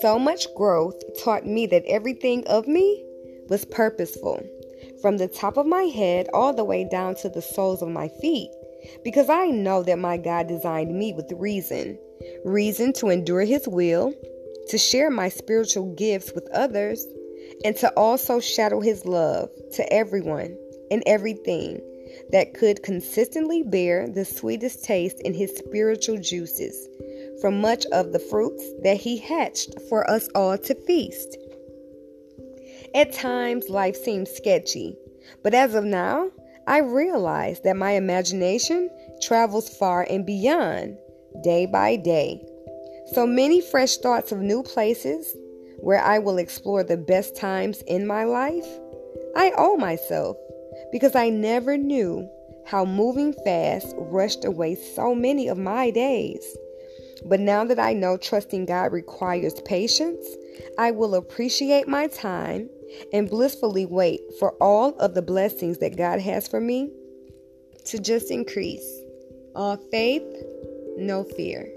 So much growth taught me that everything of me was purposeful, from the top of my head all the way down to the soles of my feet, because I know that my God designed me with reason reason to endure His will, to share my spiritual gifts with others, and to also shadow His love to everyone and everything that could consistently bear the sweetest taste in His spiritual juices from much of the fruits that he hatched for us all to feast. At times, life seems sketchy, but as of now, I realize that my imagination travels far and beyond, day by day. So many fresh thoughts of new places where I will explore the best times in my life. I owe myself because I never knew how moving fast rushed away so many of my days. But now that I know trusting God requires patience, I will appreciate my time and blissfully wait for all of the blessings that God has for me to just increase. All faith, no fear.